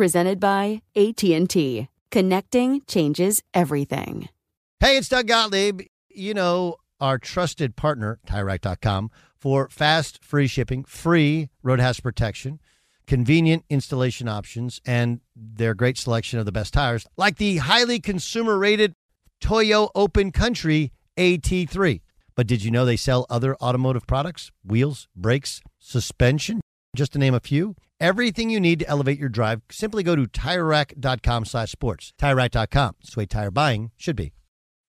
presented by AT&T. Connecting changes everything. Hey, it's Doug Gottlieb. You know, our trusted partner, TireRack.com, for fast, free shipping, free road hazard protection, convenient installation options, and their great selection of the best tires, like the highly consumer rated Toyo Open Country AT3. But did you know they sell other automotive products? Wheels, brakes, suspension, just to name a few. Everything you need to elevate your drive, simply go to TireRack.com slash sports. TireRack.com. It's the way tire buying should be.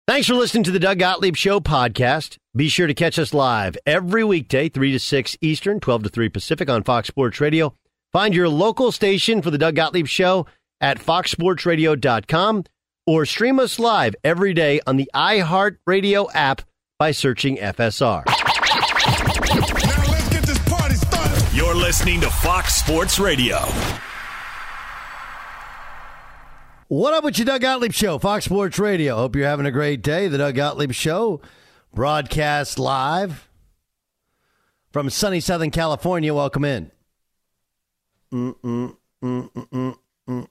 Thanks for listening to the Doug Gottlieb Show podcast. Be sure to catch us live every weekday, 3 to 6 Eastern, 12 to 3 Pacific on Fox Sports Radio. Find your local station for the Doug Gottlieb Show at foxsportsradio.com or stream us live every day on the iHeartRadio app by searching FSR. Listening to Fox Sports Radio. What up with your Doug Gottlieb Show, Fox Sports Radio? Hope you're having a great day. The Doug Gottlieb Show broadcast live from sunny Southern California. Welcome in. Mm-mm, mm-mm, mm.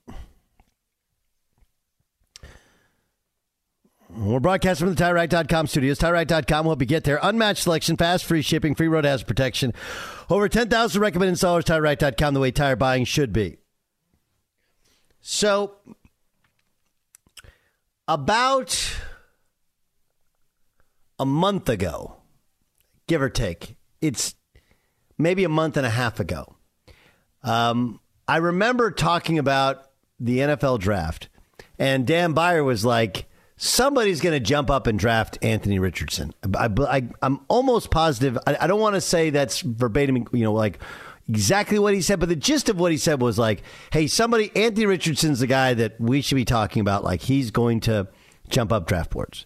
We're broadcasting from the TireRack.com studios. TireRack.com will help you get there. Unmatched selection, fast, free shipping, free road hazard protection. Over 10,000 recommended installers. TireRack.com, the way tire buying should be. So, about a month ago, give or take, it's maybe a month and a half ago, um, I remember talking about the NFL draft, and Dan Beyer was like, somebody's going to jump up and draft Anthony Richardson. I, am almost positive. I, I don't want to say that's verbatim, you know, like exactly what he said, but the gist of what he said was like, hey, somebody, Anthony Richardson's the guy that we should be talking about. Like, he's going to jump up draft boards.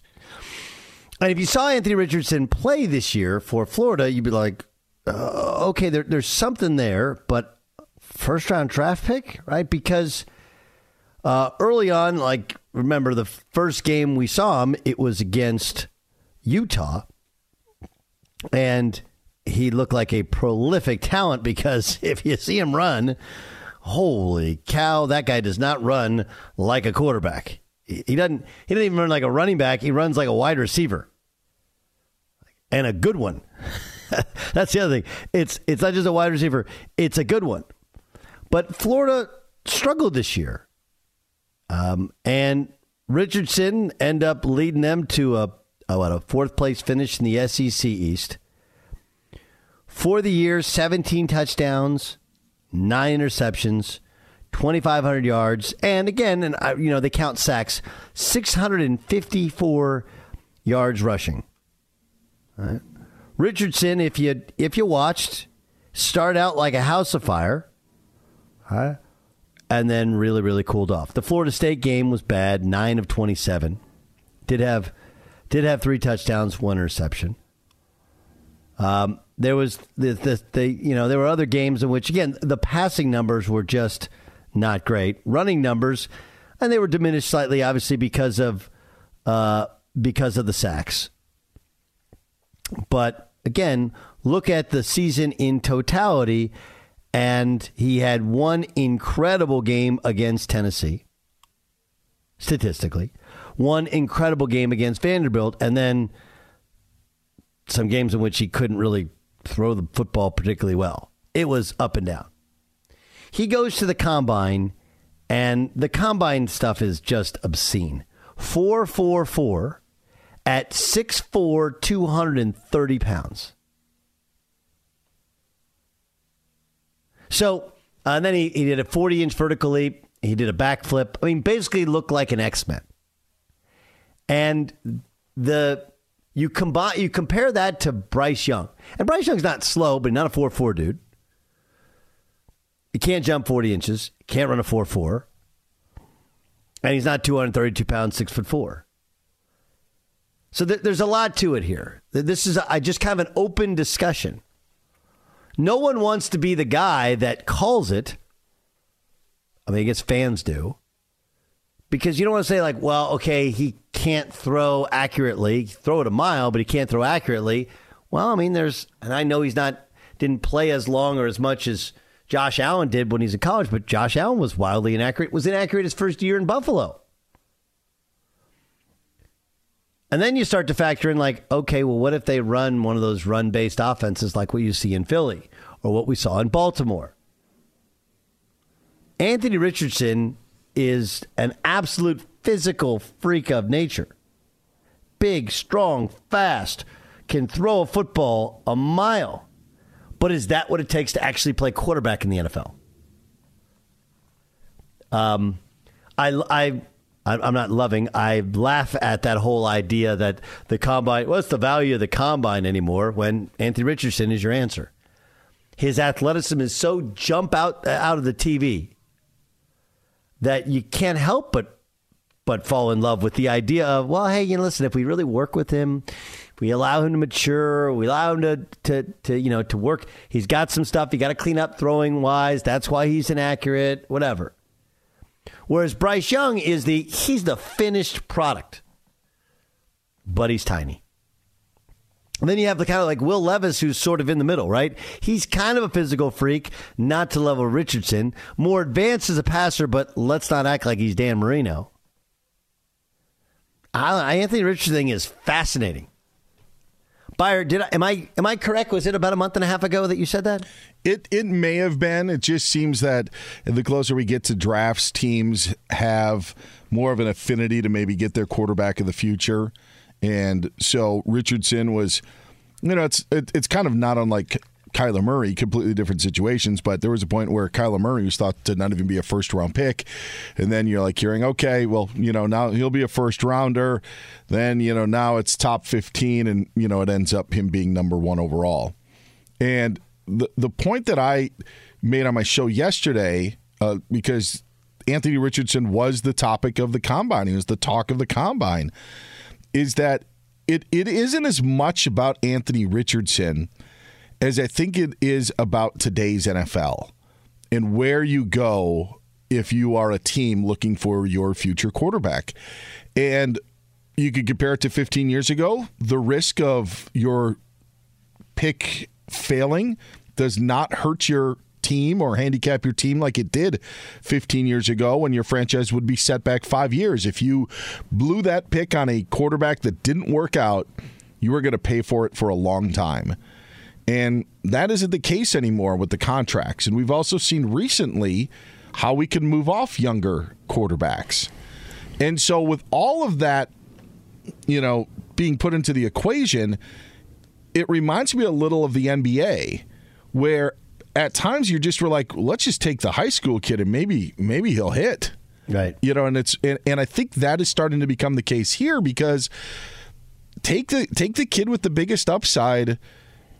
And if you saw Anthony Richardson play this year for Florida, you'd be like, uh, okay, there, there's something there, but first round draft pick, right? Because uh, early on, like remember the first game we saw him, it was against Utah, and he looked like a prolific talent because if you see him run, holy cow, that guy does not run like a quarterback. He doesn't. He doesn't even run like a running back. He runs like a wide receiver, and a good one. That's the other thing. It's it's not just a wide receiver. It's a good one. But Florida struggled this year. Um, and Richardson end up leading them to a, what, a fourth place finish in the SEC East. For the year, 17 touchdowns, nine interceptions, 2,500 yards, and again, and I, you know they count sacks, 654 yards rushing. Richardson, if you if you watched, start out like a house of fire. And then really, really cooled off. The Florida State game was bad, nine of twenty-seven. Did have did have three touchdowns, one interception. Um, there was the, the the you know there were other games in which again the passing numbers were just not great. Running numbers, and they were diminished slightly, obviously because of uh, because of the sacks. But again, look at the season in totality and he had one incredible game against Tennessee, statistically, one incredible game against Vanderbilt, and then some games in which he couldn't really throw the football particularly well. It was up and down. He goes to the combine, and the combine stuff is just obscene. 444 at 6'4, 230 pounds. So, uh, and then he, he did a 40 inch vertical leap. He did a backflip. I mean, basically looked like an X Men. And the you combine you compare that to Bryce Young. And Bryce Young's not slow, but he's not a 4-4 dude. He can't jump 40 inches, can't run a 4-4. And he's not 232 pounds, six foot four. So th- there's a lot to it here. This is a, I just kind of an open discussion. No one wants to be the guy that calls it. I mean, I guess fans do. Because you don't want to say, like, well, okay, he can't throw accurately, throw it a mile, but he can't throw accurately. Well, I mean, there's, and I know he's not, didn't play as long or as much as Josh Allen did when he's in college, but Josh Allen was wildly inaccurate, was inaccurate his first year in Buffalo. And then you start to factor in, like, okay, well, what if they run one of those run based offenses like what you see in Philly or what we saw in Baltimore? Anthony Richardson is an absolute physical freak of nature. Big, strong, fast, can throw a football a mile. But is that what it takes to actually play quarterback in the NFL? Um, I, I, I'm not loving. I laugh at that whole idea that the combine. What's the value of the combine anymore? When Anthony Richardson is your answer, his athleticism is so jump out uh, out of the TV that you can't help but but fall in love with the idea of well, hey, you know, listen, if we really work with him, we allow him to mature. We allow him to, to, to you know, to work. He's got some stuff. He got to clean up throwing wise. That's why he's inaccurate. Whatever. Whereas Bryce Young is the he's the finished product, but he's tiny. And then you have the kind of like Will Levis, who's sort of in the middle, right? He's kind of a physical freak, not to level Richardson. More advanced as a passer, but let's not act like he's Dan Marino. I, Anthony Richardson is fascinating. Beyer, did I, am I am I correct? Was it about a month and a half ago that you said that? It it may have been. It just seems that the closer we get to drafts, teams have more of an affinity to maybe get their quarterback of the future, and so Richardson was, you know, it's it, it's kind of not unlike Kyler Murray, completely different situations. But there was a point where Kyler Murray was thought to not even be a first round pick. And then you're like hearing, okay, well, you know, now he'll be a first rounder. Then, you know, now it's top 15, and, you know, it ends up him being number one overall. And the, the point that I made on my show yesterday, uh, because Anthony Richardson was the topic of the combine, he was the talk of the combine, is that it, it isn't as much about Anthony Richardson as I think it is about today's NFL and where you go if you are a team looking for your future quarterback. And you could compare it to 15 years ago. The risk of your pick failing does not hurt your team or handicap your team like it did 15 years ago when your franchise would be set back five years. If you blew that pick on a quarterback that didn't work out, you were going to pay for it for a long time. And that isn't the case anymore with the contracts. And we've also seen recently how we can move off younger quarterbacks. And so, with all of that, you know, being put into the equation, it reminds me a little of the NBA, where at times you're just were like, let's just take the high school kid and maybe maybe he'll hit. Right. You know, and it's and, and I think that is starting to become the case here because take the take the kid with the biggest upside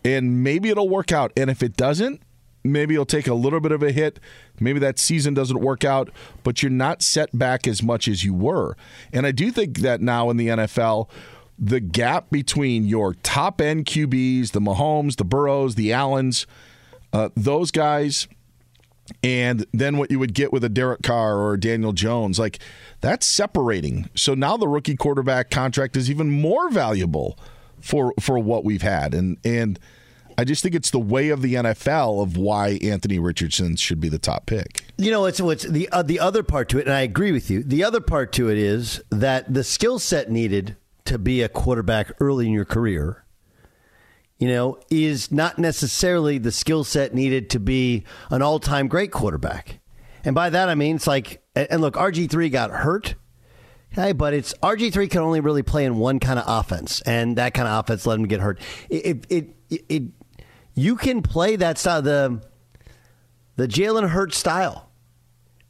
and maybe it'll work out. And if it doesn't, maybe you'll take a little bit of a hit. Maybe that season doesn't work out, but you're not set back as much as you were. And I do think that now in the NFL, the gap between your top end QBs, the Mahomes, the Burrows, the Allens, uh, those guys, and then what you would get with a Derek Carr or Daniel Jones, like that's separating. So now the rookie quarterback contract is even more valuable for for what we've had, and and I just think it's the way of the NFL of why Anthony Richardson should be the top pick. You know, it's what's the uh, the other part to it, and I agree with you. The other part to it is that the skill set needed to be a quarterback early in your career you know, is not necessarily the skill set needed to be an all time great quarterback. And by that I mean it's like, and look, RG three got hurt. Okay, but it's RG three can only really play in one kind of offense, and that kind of offense let him get hurt. It, it, it, it you can play that style, the the Jalen Hurts style,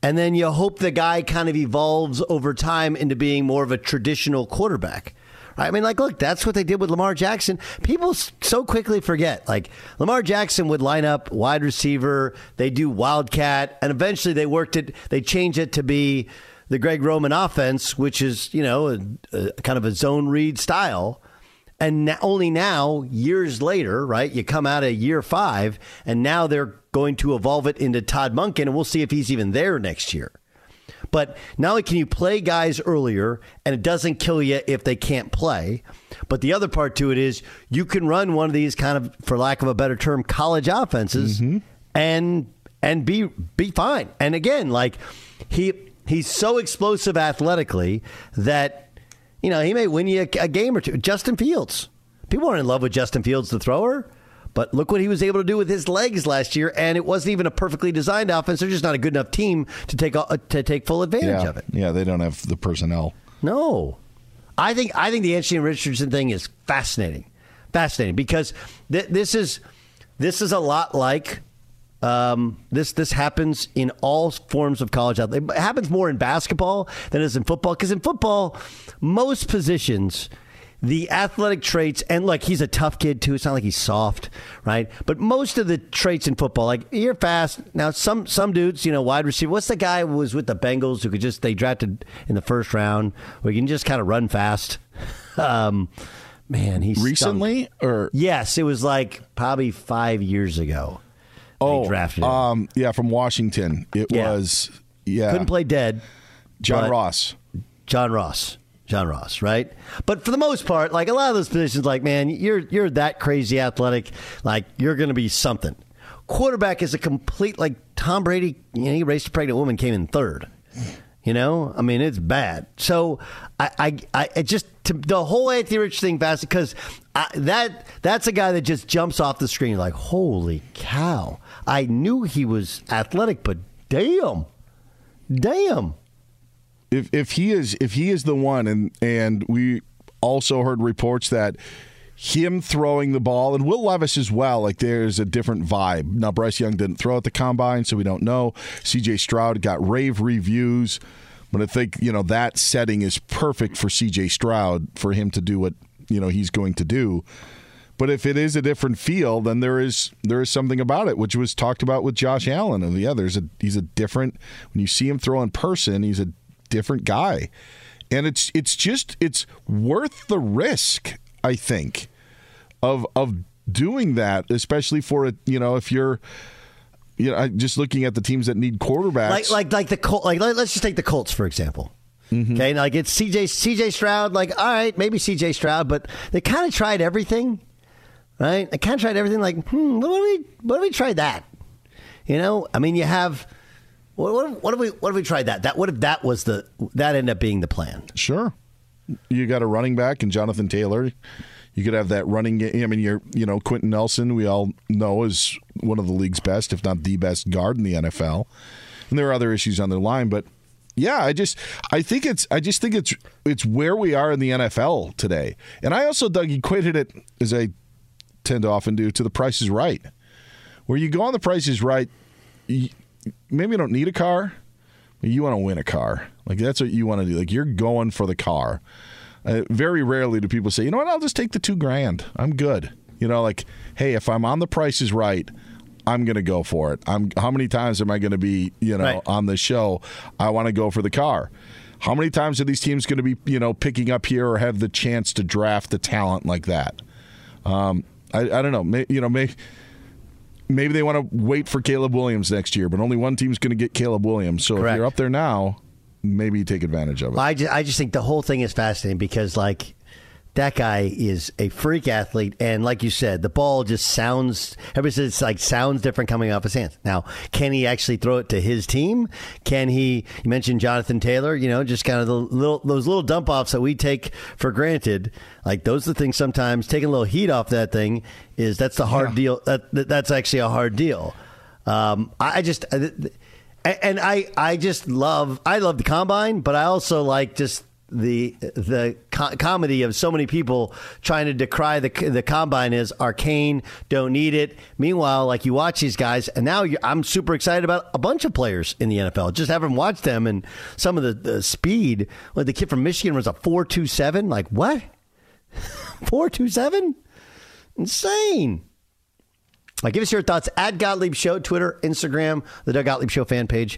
and then you hope the guy kind of evolves over time into being more of a traditional quarterback. I mean, like, look, that's what they did with Lamar Jackson. People so quickly forget. Like, Lamar Jackson would line up wide receiver, they do wildcat, and eventually they worked it, they changed it to be the Greg Roman offense, which is, you know, a, a kind of a zone read style. And now, only now, years later, right? You come out of year five, and now they're going to evolve it into Todd Monken, and we'll see if he's even there next year. But not only can you play guys earlier and it doesn't kill you if they can't play, but the other part to it is you can run one of these kind of, for lack of a better term, college offenses mm-hmm. and and be be fine. And again, like he he's so explosive athletically that you know he may win you a, a game or two. Justin Fields, people are in love with Justin Fields, the thrower. But look what he was able to do with his legs last year, and it wasn't even a perfectly designed offense. They're just not a good enough team to take uh, to take full advantage yeah. of it. Yeah, they don't have the personnel. No, I think I think the Anthony Richardson thing is fascinating, fascinating because th- this is this is a lot like um, this this happens in all forms of college. It happens more in basketball than it is in football because in football, most positions the athletic traits, and look, he's a tough kid too. It's not like he's soft, right? But most of the traits in football, like you're fast. Now, some some dudes, you know, wide receiver. What's the guy who was with the Bengals who could just they drafted in the first round, where you can just kind of run fast. Um, man, he's recently or yes, it was like probably five years ago. Oh, drafted him. um, yeah, from Washington. It yeah. was yeah, couldn't play dead. John Ross. John Ross. John Ross, right? But for the most part, like a lot of those positions, like man, you're you're that crazy athletic, like you're going to be something. Quarterback is a complete like Tom Brady. You know, he raced a pregnant woman, came in third. You know, I mean, it's bad. So I, I, I just to, the whole Anthony Rich thing, fast because that that's a guy that just jumps off the screen like, holy cow! I knew he was athletic, but damn, damn if if he is if he is the one, and and we also heard reports that him throwing the ball and Will Levis as well. Like there's a different vibe. Now Bryce Young didn't throw at the combine, so we don't know. C.J. Stroud got rave reviews, but I think you know that setting is perfect for C.J. Stroud for him to do what you know he's going to do. But if it is a different feel, then there is there is something about it, which was talked about with Josh Allen. And the others. he's a different when you see him throw in person, he's a different guy. And it's it's just it's worth the risk, I think, of of doing that, especially for a you know if you're you know just looking at the teams that need quarterbacks, like like like the Col- like let's just take the Colts for example. Mm-hmm. Okay, like it's CJ CJ Stroud. Like all right, maybe CJ Stroud, but they kind of tried everything, right? They kind of tried everything. Like hmm, what if we what if we tried that? You know, I mean, you have what, what, what if we what if we tried that? That what if that was the that ended up being the plan? Sure. You got a running back and Jonathan Taylor. You could have that running game. I mean, you're you know Quenton Nelson. We all know is one of the league's best, if not the best guard in the NFL. And there are other issues on the line, but yeah, I just I think it's I just think it's it's where we are in the NFL today. And I also Doug equated it as I tend to often do to the Price is Right, where you go on the Price is Right maybe you don't need a car, but you want to win a car. Like that's what you want to do. Like you're going for the car. Uh, very rarely do people say, you know what, I'll just take the two grand. I'm good. You know, like, hey, if I'm on the price is right, I'm going to go for it. I'm. How many times am I going to be, you know, right. on the show? I want to go for the car. How many times are these teams going to be, you know, picking up here or have the chance to draft the talent like that? Um, I, I don't know. May, you know, maybe maybe they want to wait for Caleb Williams next year, but only one team's going to get Caleb Williams. So Correct. if you're up there now, maybe take advantage of it. I just, I just think the whole thing is fascinating because, like, that guy is a freak athlete, and like you said, the ball just sounds. Says it's like sounds different coming off his hands. Now, can he actually throw it to his team? Can he? You mentioned Jonathan Taylor. You know, just kind of the little those little dump offs that we take for granted. Like those are the things. Sometimes taking a little heat off that thing is that's the hard yeah. deal. That, that, that's actually a hard deal. Um, I, I just. and I, I just love I love the combine, but I also like just the the co- comedy of so many people trying to decry the the combine is arcane, don't need it. Meanwhile, like you watch these guys, and now I'm super excited about a bunch of players in the NFL. Just having watched them and some of the, the speed. Like the kid from Michigan was a four two seven. Like what? Four two seven? Insane. Like, give us your thoughts at Gottlieb Show, Twitter, Instagram, the Doug Gottlieb Show fan page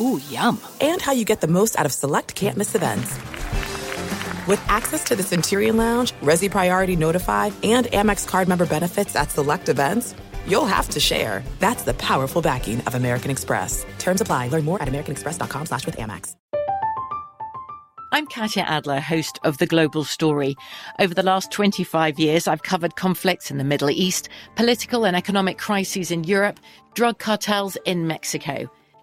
Ooh, yum. And how you get the most out of select can't miss events. With access to the Centurion Lounge, Resy Priority Notified, and Amex card member benefits at select events, you'll have to share. That's the powerful backing of American Express. Terms apply. Learn more at americanexpress.com slash with Amex. I'm Katya Adler, host of The Global Story. Over the last 25 years, I've covered conflicts in the Middle East, political and economic crises in Europe, drug cartels in Mexico.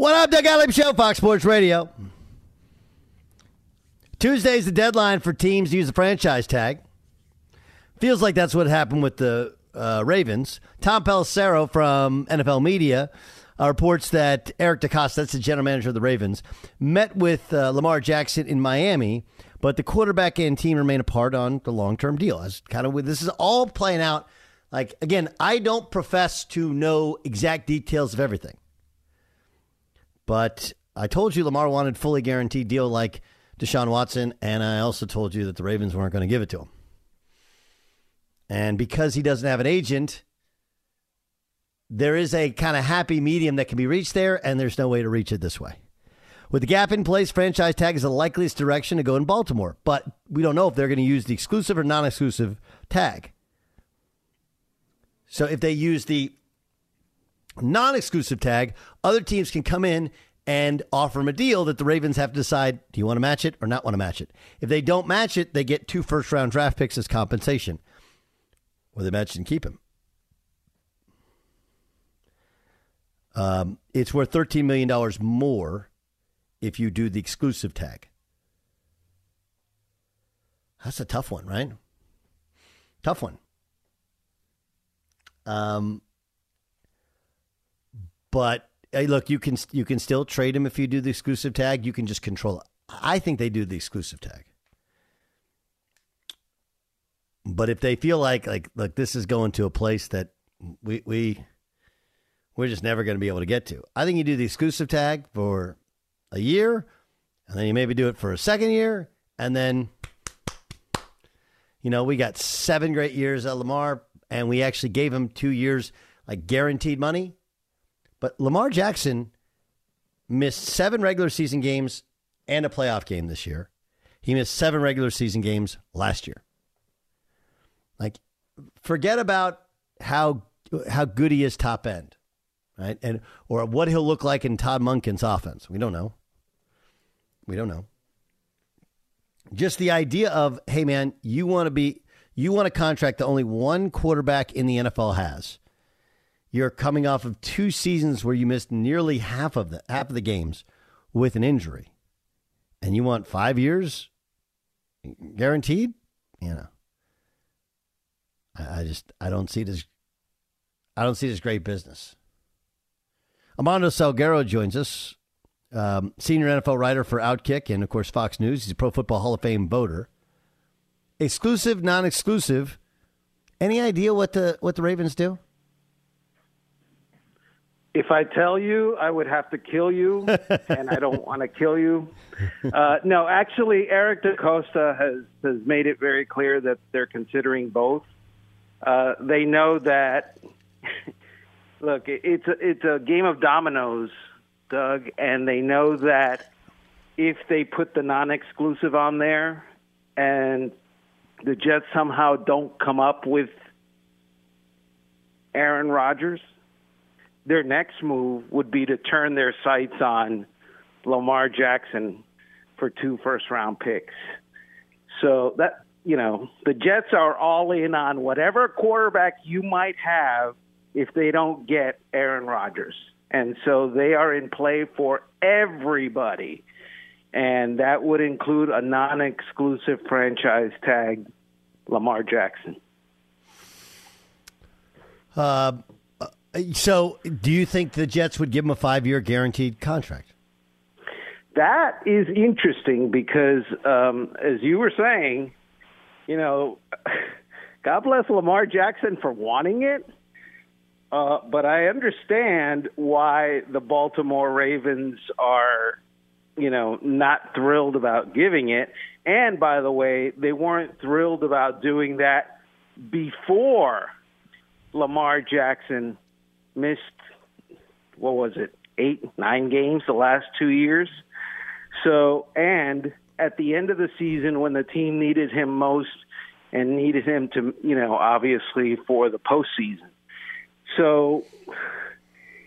What up, Doug Gottlieb Show, Fox Sports Radio. Tuesday's the deadline for teams to use the franchise tag. Feels like that's what happened with the uh, Ravens. Tom Pelissero from NFL Media uh, reports that Eric DeCosta, that's the general manager of the Ravens, met with uh, Lamar Jackson in Miami, but the quarterback and team remain apart on the long term deal. As kind of this is all playing out. Like again, I don't profess to know exact details of everything. But I told you Lamar wanted fully guaranteed deal like Deshaun Watson, and I also told you that the Ravens weren't going to give it to him. And because he doesn't have an agent, there is a kind of happy medium that can be reached there, and there's no way to reach it this way. With the gap in place, franchise tag is the likeliest direction to go in Baltimore, but we don't know if they're going to use the exclusive or non exclusive tag. So if they use the non exclusive tag, other teams can come in and offer him a deal that the Ravens have to decide do you want to match it or not want to match it? If they don't match it, they get two first round draft picks as compensation. Or they match and keep him. Um, it's worth $13 million more if you do the exclusive tag. That's a tough one, right? Tough one. Um, but hey, look, you can you can still trade him if you do the exclusive tag. You can just control. I think they do the exclusive tag. But if they feel like like like this is going to a place that we we we're just never going to be able to get to, I think you do the exclusive tag for a year, and then you maybe do it for a second year, and then you know we got seven great years at Lamar, and we actually gave him two years like guaranteed money. But Lamar Jackson missed seven regular season games and a playoff game this year. He missed seven regular season games last year. Like, forget about how how good he is top end, right? And or what he'll look like in Todd Monken's offense. We don't know. We don't know. Just the idea of, hey man, you want to be you want a contract that only one quarterback in the NFL has. You're coming off of two seasons where you missed nearly half of the half of the games with an injury. And you want five years guaranteed? You know. I, I just I don't see this. I don't see this great business. Armando Salguero joins us, um, senior NFL writer for Outkick and of course Fox News. He's a Pro Football Hall of Fame voter. Exclusive, non-exclusive. Any idea what the what the Ravens do? If I tell you, I would have to kill you, and I don't want to kill you. Uh, no, actually, Eric DeCosta has has made it very clear that they're considering both. Uh, they know that. look, it's a, it's a game of dominoes, Doug, and they know that if they put the non-exclusive on there, and the Jets somehow don't come up with Aaron Rodgers, their next move would be to turn their sights on Lamar Jackson for two first round picks. So that you know, the Jets are all in on whatever quarterback you might have if they don't get Aaron Rodgers. And so they are in play for everybody. And that would include a non exclusive franchise tag, Lamar Jackson. Uh, so, do you think the Jets would give him a five year guaranteed contract? That is interesting because, um, as you were saying, you know, God bless Lamar Jackson for wanting it. Uh, but I understand why the Baltimore Ravens are, you know, not thrilled about giving it. And by the way, they weren't thrilled about doing that before Lamar Jackson missed, what was it, eight, nine games the last two years. So, and at the end of the season when the team needed him most and needed him to, you know, obviously for the postseason. So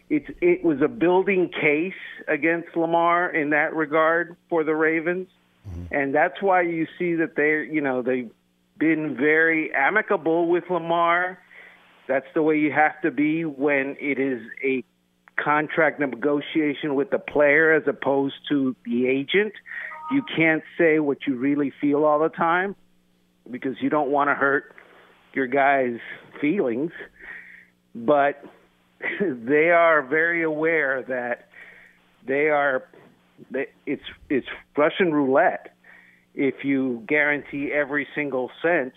it it was a building case against Lamar in that regard for the Ravens, mm-hmm. and that's why you see that they, you know, they've been very amicable with Lamar. That's the way you have to be when it is a contract negotiation with the player as opposed to the agent. You can't say what you really feel all the time because you don't want to hurt your guy's feelings. But they are very aware that they are they, it's it's Russian roulette if you guarantee every single cent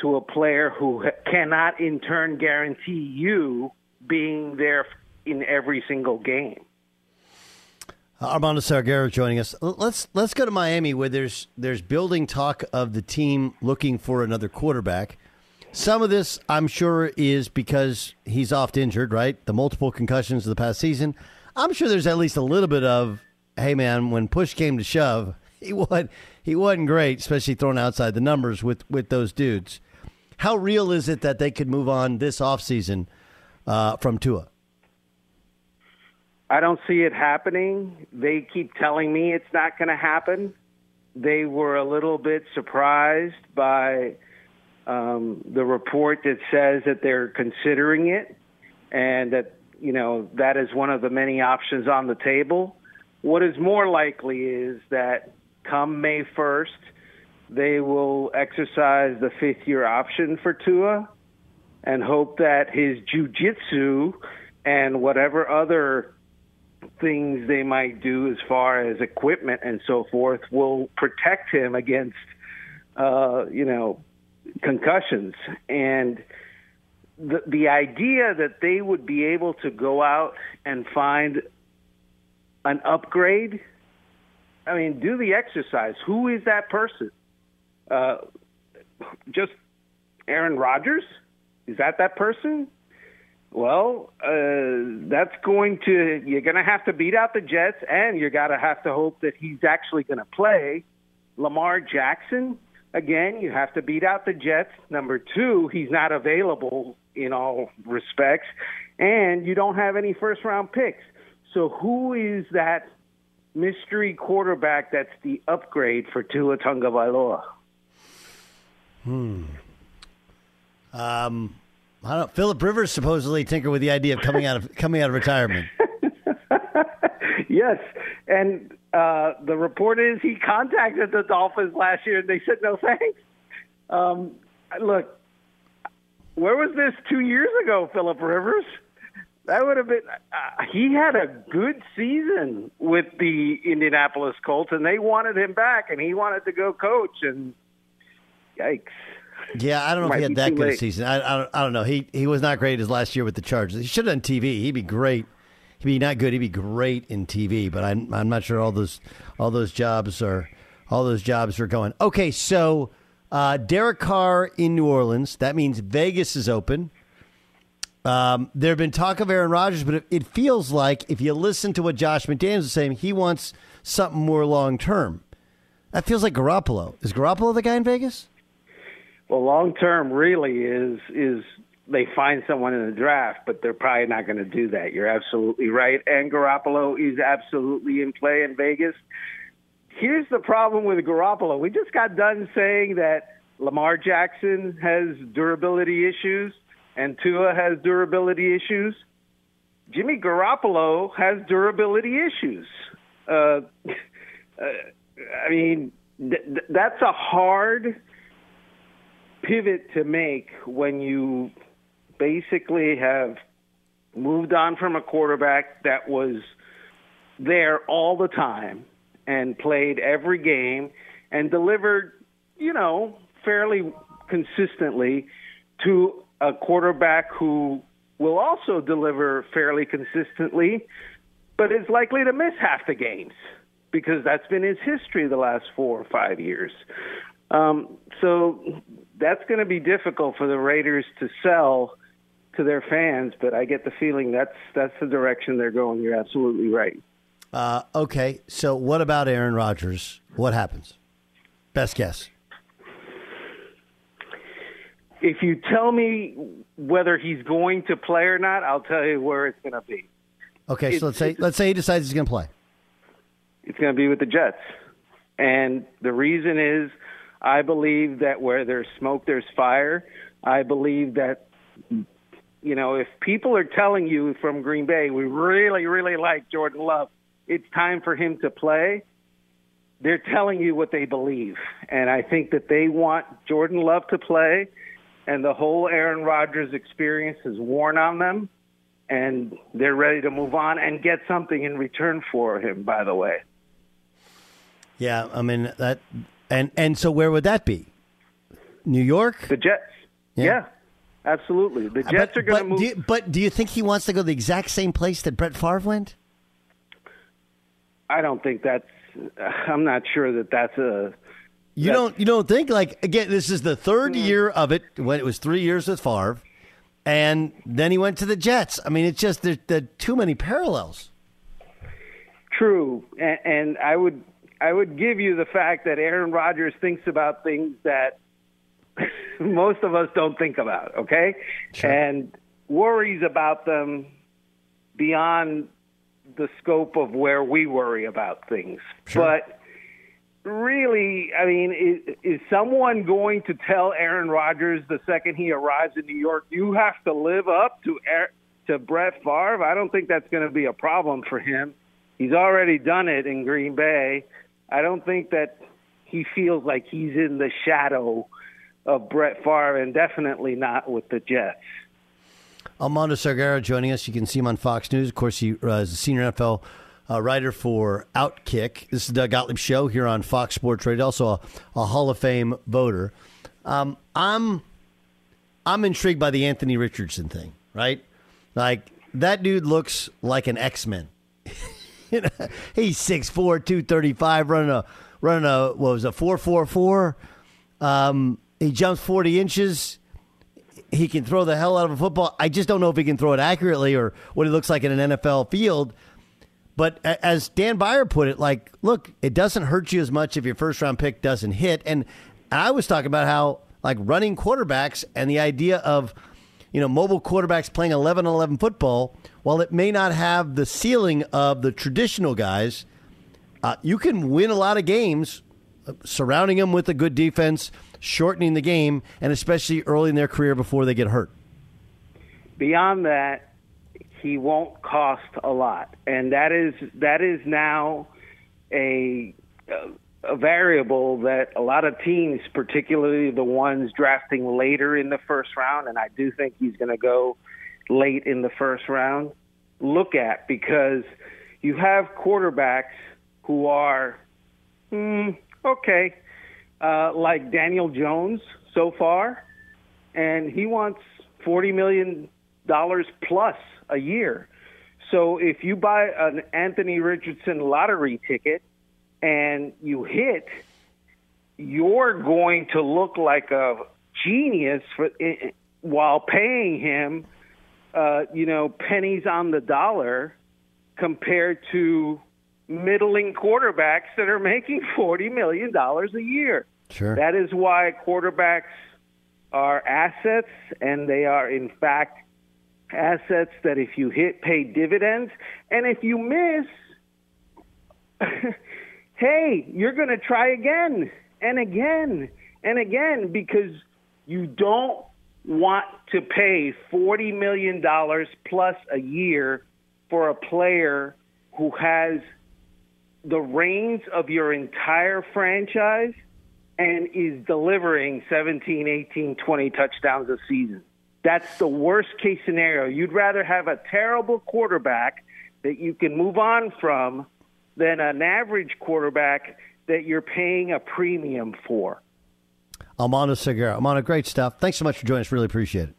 to a player who cannot in turn guarantee you being there in every single game. Uh, Armando Salguero joining us. Let's let's go to Miami where there's there's building talk of the team looking for another quarterback. Some of this, I'm sure, is because he's oft injured, right? The multiple concussions of the past season. I'm sure there's at least a little bit of, hey man, when push came to shove, he wasn't he wasn't great, especially thrown outside the numbers with with those dudes. How real is it that they could move on this offseason uh, from Tua? I don't see it happening. They keep telling me it's not going to happen. They were a little bit surprised by um, the report that says that they're considering it and that, you know, that is one of the many options on the table. What is more likely is that come May 1st, they will exercise the fifth year option for Tua and hope that his jujitsu and whatever other things they might do as far as equipment and so forth will protect him against, uh, you know, concussions. And the the idea that they would be able to go out and find an upgrade. I mean, do the exercise. Who is that person? Uh, just Aaron Rodgers? Is that that person? Well, uh, that's going to you're going to have to beat out the Jets, and you're going to have to hope that he's actually going to play. Lamar Jackson, again, you have to beat out the Jets. Number two, he's not available in all respects, and you don't have any first round picks. So who is that mystery quarterback that's the upgrade for Tua Tagovailoa? Hmm. Um, I don't. Philip Rivers supposedly tinkered with the idea of coming out of coming out of retirement. yes, and uh, the report is he contacted the Dolphins last year, and they said no thanks. Um, look, where was this two years ago, Philip Rivers? That would have been. Uh, he had a good season with the Indianapolis Colts, and they wanted him back, and he wanted to go coach. And yikes! Yeah, I don't know if he had that good a season. I, I, don't, I don't know. He he was not great his last year with the Chargers. He should have done TV. He'd be great. He'd be not good. He'd be great in TV. But I'm I'm not sure all those all those jobs are all those jobs are going. Okay, so uh, Derek Carr in New Orleans. That means Vegas is open. Um, there have been talk of Aaron Rodgers, but it, it, feels like if you listen to what Josh McDaniels is saying, he wants something more long term. That feels like Garoppolo. Is Garoppolo the guy in Vegas? Well, long term really is is they find someone in the draft, but they're probably not going to do that. You're absolutely right. And Garoppolo is absolutely in play in Vegas. Here's the problem with Garoppolo. We just got done saying that Lamar Jackson has durability issues and Tua has durability issues. Jimmy Garoppolo has durability issues. Uh, uh, I mean, th- that's a hard pivot to make when you basically have moved on from a quarterback that was there all the time and played every game and delivered, you know, fairly consistently to a quarterback who will also deliver fairly consistently, but is likely to miss half the games because that's been his history the last four or five years. Um, so that's going to be difficult for the Raiders to sell to their fans, but I get the feeling that's that's the direction they're going. You're absolutely right. Uh, okay, so what about Aaron Rodgers? What happens? Best guess. If you tell me whether he's going to play or not, I'll tell you where it's going to be. Okay, it's, so let's say let's say he decides he's going to play. It's going to be with the Jets, and the reason is I believe that where there's smoke, there's fire. I believe that you know if people are telling you from Green Bay, we really, really like Jordan Love, it's time for him to play they're telling you what they believe. And I think that they want Jordan Love to play and the whole Aaron Rodgers experience is worn on them, and they're ready to move on and get something in return for him. By the way. Yeah, I mean that, and and so where would that be? New York. The Jets. Yeah. yeah absolutely. The uh, Jets but, are going to move. Do you, but do you think he wants to go the exact same place that Brett Favre went? I don't think that's. I'm not sure that that's a you don't you don't think like again this is the 3rd mm-hmm. year of it when it was three years with Favre, and then he went to the Jets. I mean, it's just there's there too many parallels. True, and, and I would I would give you the fact that Aaron Rodgers thinks about things that most of us don't think about. Okay, sure. and worries about them beyond the scope of where we worry about things, sure. but really, I mean, is, is someone going to tell Aaron Rodgers the second he arrives in New York, you have to live up to to Brett Favre? I don't think that's going to be a problem for him. He's already done it in Green Bay. I don't think that he feels like he's in the shadow of Brett Favre, and definitely not with the Jets. Armando Salguero joining us. You can see him on Fox News. Of course, he uh, is a senior NFL uh, writer for Outkick. This is the Doug Gottlieb Show here on Fox Sports Radio. Also, a, a Hall of Fame voter. Um, I'm I'm intrigued by the Anthony Richardson thing. Right, like that dude looks like an X Men. he's 6'4", 235, running a running a what was a four four four. Um, he jumps forty inches he can throw the hell out of a football. I just don't know if he can throw it accurately or what he looks like in an NFL field. But as Dan Beyer put it, like, look, it doesn't hurt you as much if your first round pick doesn't hit. And I was talking about how, like, running quarterbacks and the idea of, you know, mobile quarterbacks playing 11 11 football, while it may not have the ceiling of the traditional guys, uh, you can win a lot of games uh, surrounding them with a good defense shortening the game, and especially early in their career before they get hurt. Beyond that, he won't cost a lot, and that is that is now a a variable that a lot of teams, particularly the ones drafting later in the first round, and I do think he's going to go late in the first round, look at. Because you have quarterbacks who are mm, okay uh, like Daniel Jones so far, and he wants forty million dollars plus a year. So if you buy an Anthony Richardson lottery ticket and you hit, you're going to look like a genius for while paying him, uh, you know, pennies on the dollar compared to middling quarterbacks that are making forty million dollars a year. Sure. That is why quarterbacks are assets, and they are, in fact, assets that if you hit, pay dividends. And if you miss, hey, you're going to try again and again and again because you don't want to pay $40 million plus a year for a player who has the reins of your entire franchise and is delivering 17, 18, 20 touchdowns a season. That's the worst case scenario. You'd rather have a terrible quarterback that you can move on from than an average quarterback that you're paying a premium for. Armando Salguero. Armando, great stuff. Thanks so much for joining us. Really appreciate it.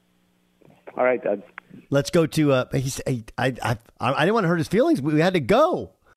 All right, Doug. Let's go to. Uh, he's, I, I, I, I didn't want to hurt his feelings. But we had to go.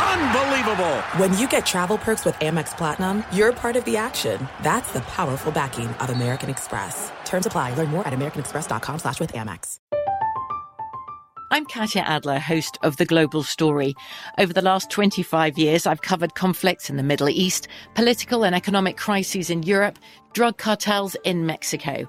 Unbelievable! When you get travel perks with Amex Platinum, you're part of the action. That's the powerful backing of American Express. Terms apply. Learn more at americanexpress.com slash with Amex. I'm Katya Adler, host of The Global Story. Over the last 25 years, I've covered conflicts in the Middle East, political and economic crises in Europe, drug cartels in Mexico.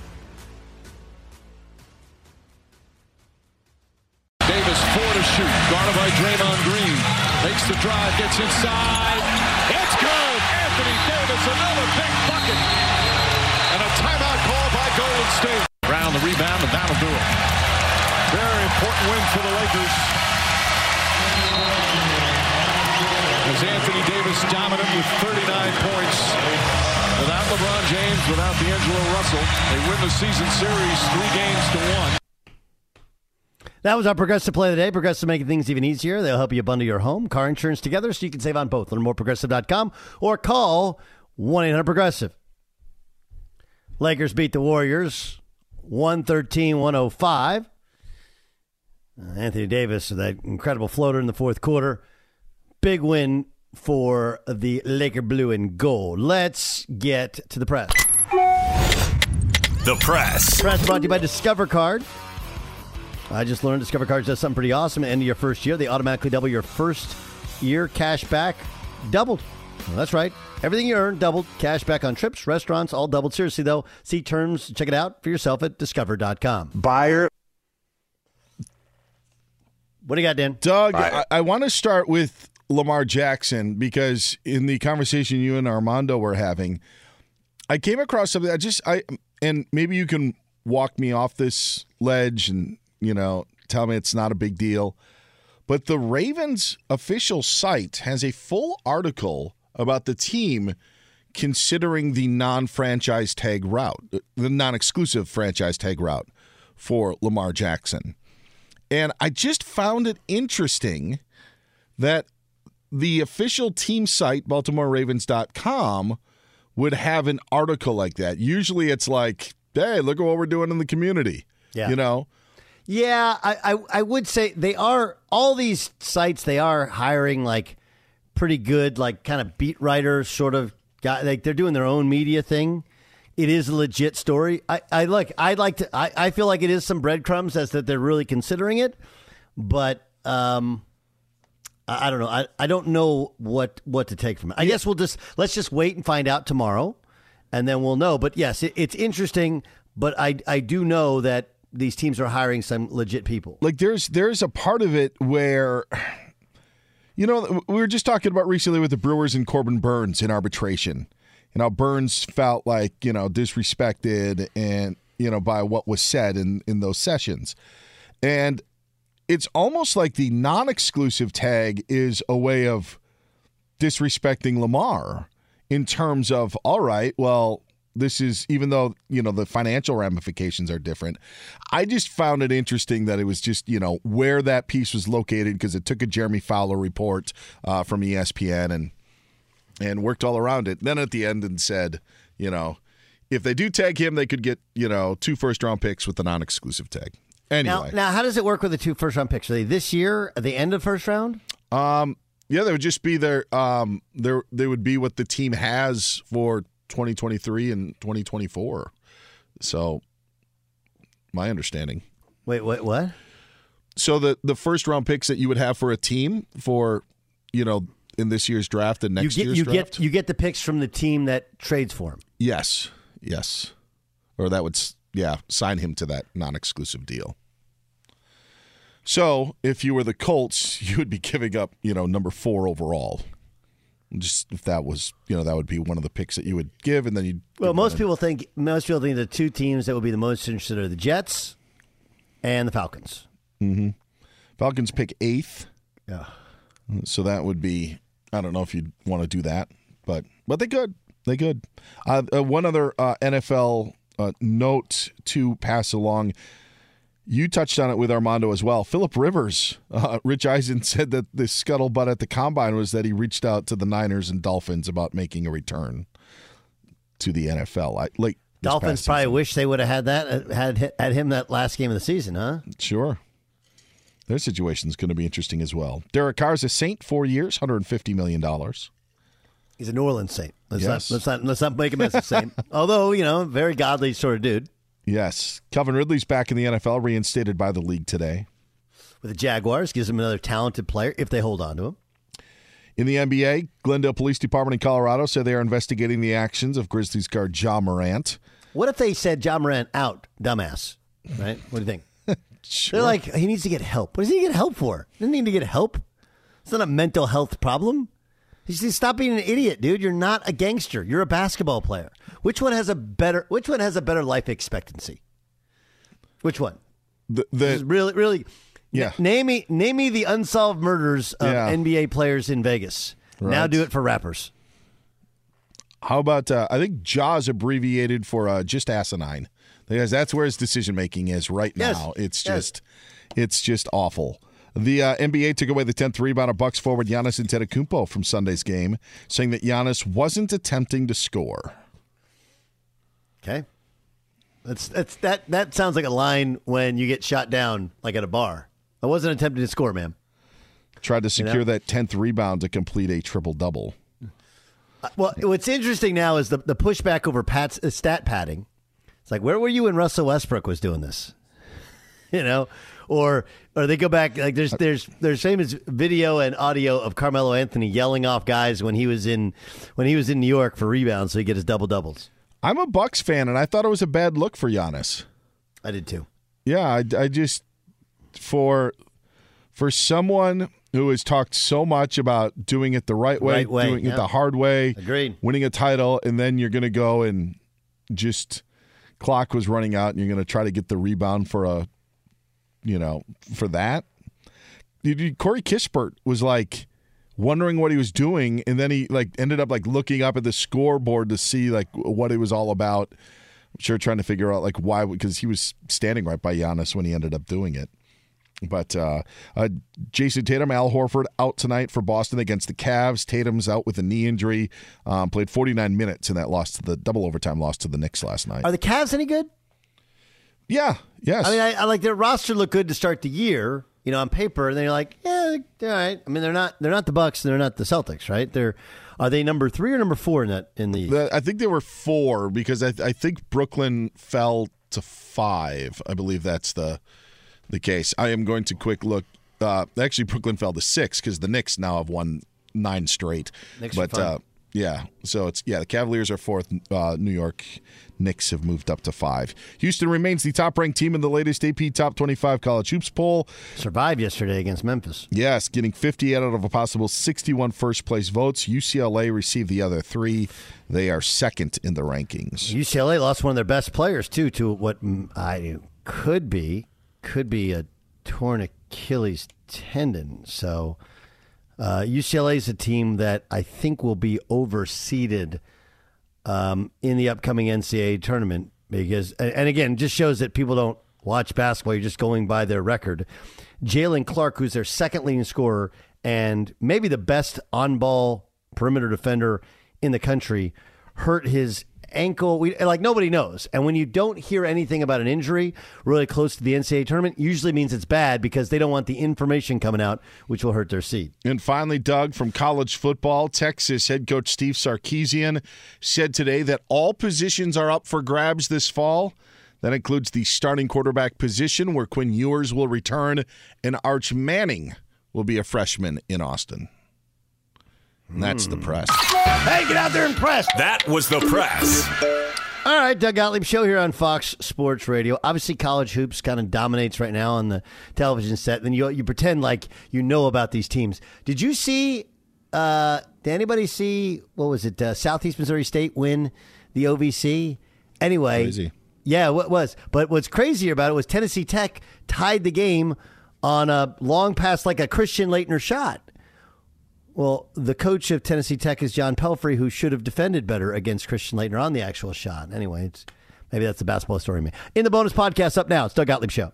The drive, gets inside. It's good. Anthony Davis, another big bucket. And a timeout call by Golden State. Brown the rebound, and that'll do it. Very important win for the Lakers. As Anthony Davis dominant with 39 points. Without LeBron James, without D'Angelo Russell, they win the season series three games to one. That was our Progressive Play of the Day. Progressive making things even easier. They'll help you bundle your home, car insurance together so you can save on both. Learn more progressive.com or call 1 800 Progressive. Lakers beat the Warriors 113 105. Anthony Davis, that incredible floater in the fourth quarter. Big win for the Laker blue and gold. Let's get to the press. The press. Press brought to you by Discover Card. I just learned Discover Cards does something pretty awesome. At the end of your first year, they automatically double your first year cash back. Doubled. Well, that's right. Everything you earn doubled. Cash back on trips, restaurants, all doubled. Seriously, though, see terms. Check it out for yourself at discover.com. Beyer. What do you got, Dan? Doug, I, I want to start with Lamar Jackson because in the conversation you and Armando were having, I came across something. I just, I, and maybe you can walk me off this ledge and, you know, tell me it's not a big deal. But the Ravens official site has a full article about the team considering the non franchise tag route, the non exclusive franchise tag route for Lamar Jackson. And I just found it interesting that the official team site, BaltimoreRavens.com, would have an article like that. Usually it's like, hey, look at what we're doing in the community. Yeah. You know? Yeah, I, I, I would say they are, all these sites, they are hiring like pretty good, like kind of beat writers, sort of guy. Like they're doing their own media thing. It is a legit story. I, I look, I'd like to, I, I feel like it is some breadcrumbs as that they're really considering it, but, um, I, I don't know. I, I don't know what, what to take from it. I guess we'll just, let's just wait and find out tomorrow and then we'll know. But yes, it, it's interesting, but I, I do know that these teams are hiring some legit people. Like there's there's a part of it where you know we were just talking about recently with the Brewers and Corbin Burnes in arbitration. You know, Burnes felt like, you know, disrespected and, you know, by what was said in in those sessions. And it's almost like the non-exclusive tag is a way of disrespecting Lamar in terms of all right, well, this is even though you know the financial ramifications are different i just found it interesting that it was just you know where that piece was located because it took a jeremy fowler report uh, from espn and and worked all around it then at the end and said you know if they do tag him they could get you know two first round picks with the non-exclusive tag anyway Now, now, how does it work with the two first round picks? Are they this year at the end of first round? um yeah they would just be their um there they would be what the team has for 2023 and 2024 so my understanding. Wait, wait, what? so the the first round picks that you would have for a team for you know in this year's draft and next you get year's you draft? get you get the picks from the team that trades for him. yes yes. Or that would yeah sign him to that non-exclusive deal. So if you were the colts you would be giving up you know number four overall just if that was you know that would be one of the picks that you would give and then you Well, most people think most people think the two teams that would be the most interested are the Jets and the Falcons. mm-hmm. falcons pick eighth Yeah. So that would be I don't know if you'd want to do that, but but they could. They could. Uh, uh, one other uh, NFL uh, note to pass along. You touched on it with Armando as well. Philip Rivers, uh, Rich Eisen said that the scuttlebutt at the combine was that he reached out to the Niners and Dolphins about making a return to the NFL. I, like Dolphins probably season. wish they would have had that uh, had had him that last game of the season, huh? Sure. Their situation is going to be interesting as well. Derek Carr is a Saint, four years, hundred and fifty million dollars. He's a New Orleans Saint. Let's Yes. not let's not let's not make him as a Saint. Although you know, very godly sort of dude Yes, Calvin Ridley's back in the NFL, reinstated by the league today. with the Jaguars gives him another talented player if they hold on to him. In the NBA, Glendale Police Department in Colorado said they are investigating the actions of Grizzlies guard Ja Morant. What if they said Ja Morant out, dumbass? Right? What do you think? They're like, he needs to get help. What does he need to get help for? Doesn't need to get help. It's not a mental health problem. He says, stop being an idiot, dude. You're not a gangster. You're a basketball player. Which one has a better? Which one has a better life expectancy? Which one? The, is really, really. Yeah. Name me, name me the unsolved murders of Yeah. NBA players in Vegas. Now do it for rappers. How about uh, I think Ja's abbreviated for uh, just asinine because that's where his decision making is right Yes. now. It's Yes. just it's just awful. The uh, NBA took away the 10th rebound of Bucks forward Giannis Antetokounmpo from Sunday's game, saying that Giannis wasn't attempting to score. Okay. That's that's that that sounds like a line when you get shot down like at a bar. I wasn't attempting to score, ma'am. Tried to secure know? that 10th rebound to complete a triple double. Uh, Well, what's interesting now is the the pushback over Pat's uh, stat padding. It's like, where were you when Russell Westbrook was doing this? You know, or or they go back like there's uh, there's there's famous video and audio of Carmelo Anthony yelling off guys when he was in when he was in New York for rebounds so he get his double doubles. I'm a Bucks fan, and I thought it was a bad look for Giannis. I did too. Yeah, I, I just for for someone who has talked so much about doing it the right way, Right way, doing yeah. it the hard way, Agreed. winning a title, and then you're going to go and just clock was running out, and you're going to try to get the rebound for a, you know, for that. Corey Kispert was like wondering what he was doing, and then he like ended up like looking up at the scoreboard to see like what it was all about. I'm sure trying to figure out like why because he was standing right by Giannis when he ended up doing it. But uh, uh, Jayson Tatum, Al Horford out tonight for Boston against the Cavs. Tatum's out with a knee injury. Um, played 49 minutes in that loss to the double overtime loss to the Knicks last night. Are the Cavs any good? yeah, yes. I mean, I, I like their roster looked good to start the year, you know, on paper, and then you're like, yeah, they're all right. I mean, they're not they're not the Bucks, and they're not the Celtics, right? They're are they number three or number four in that in the? I think they were four because I, I think Brooklyn fell to five. I believe that's the the case. I am going to quick look. Uh, actually, Brooklyn fell to six because the Knicks now have won nine straight. Knicks but uh, yeah, so it's yeah. The Cavaliers are fourth. Uh, New York Knicks have moved up to five. Houston remains the top ranked team in the latest AP Top 25 College Hoops poll. Survived yesterday against Memphis. Yes, getting 50 out of a possible 61 first place votes. UCLA received the other three. They are second in the rankings. UCLA lost one of their best players too to what I could be could be a torn Achilles tendon. So uh, UCLA is a team that I think will be overseeded um, in the upcoming NCAA tournament because, and again, just shows that people don't watch basketball. You're just going by their record. Jaylen Clark, who's their second leading scorer and maybe the best on ball perimeter defender in the country, hurt his ankle. We, like nobody knows. And when you don't hear anything about an injury really close to the NCAA tournament, usually means it's bad because they don't want the information coming out, which will hurt their seed. And finally, Doug, from college football, Texas head coach Steve Sarkisian said today that all positions are up for grabs this fall. That includes the starting quarterback position, where Quinn Ewers will return, and Arch Manning will be a freshman in Austin. And that's the press. Hey, get out there and press. That was the press. All right, Doug Gottlieb show here on Fox Sports Radio. Obviously, college hoops kind of dominates right now on the television set. Then you you pretend like you know about these teams. Did you see? Uh, did anybody see what was it? Uh, Southeast Missouri State win the OVC. Anyway, Crazy. yeah, what was? But what's crazier about it was Tennessee Tech tied the game on a long pass like a Christian Laettner shot. Well, the coach of Tennessee Tech is John Pelphrey, who should have defended better against Christian Laettner on the actual shot. Anyway, maybe that's the basketball story. In the bonus podcast up now, it's Doug Gottlieb Show.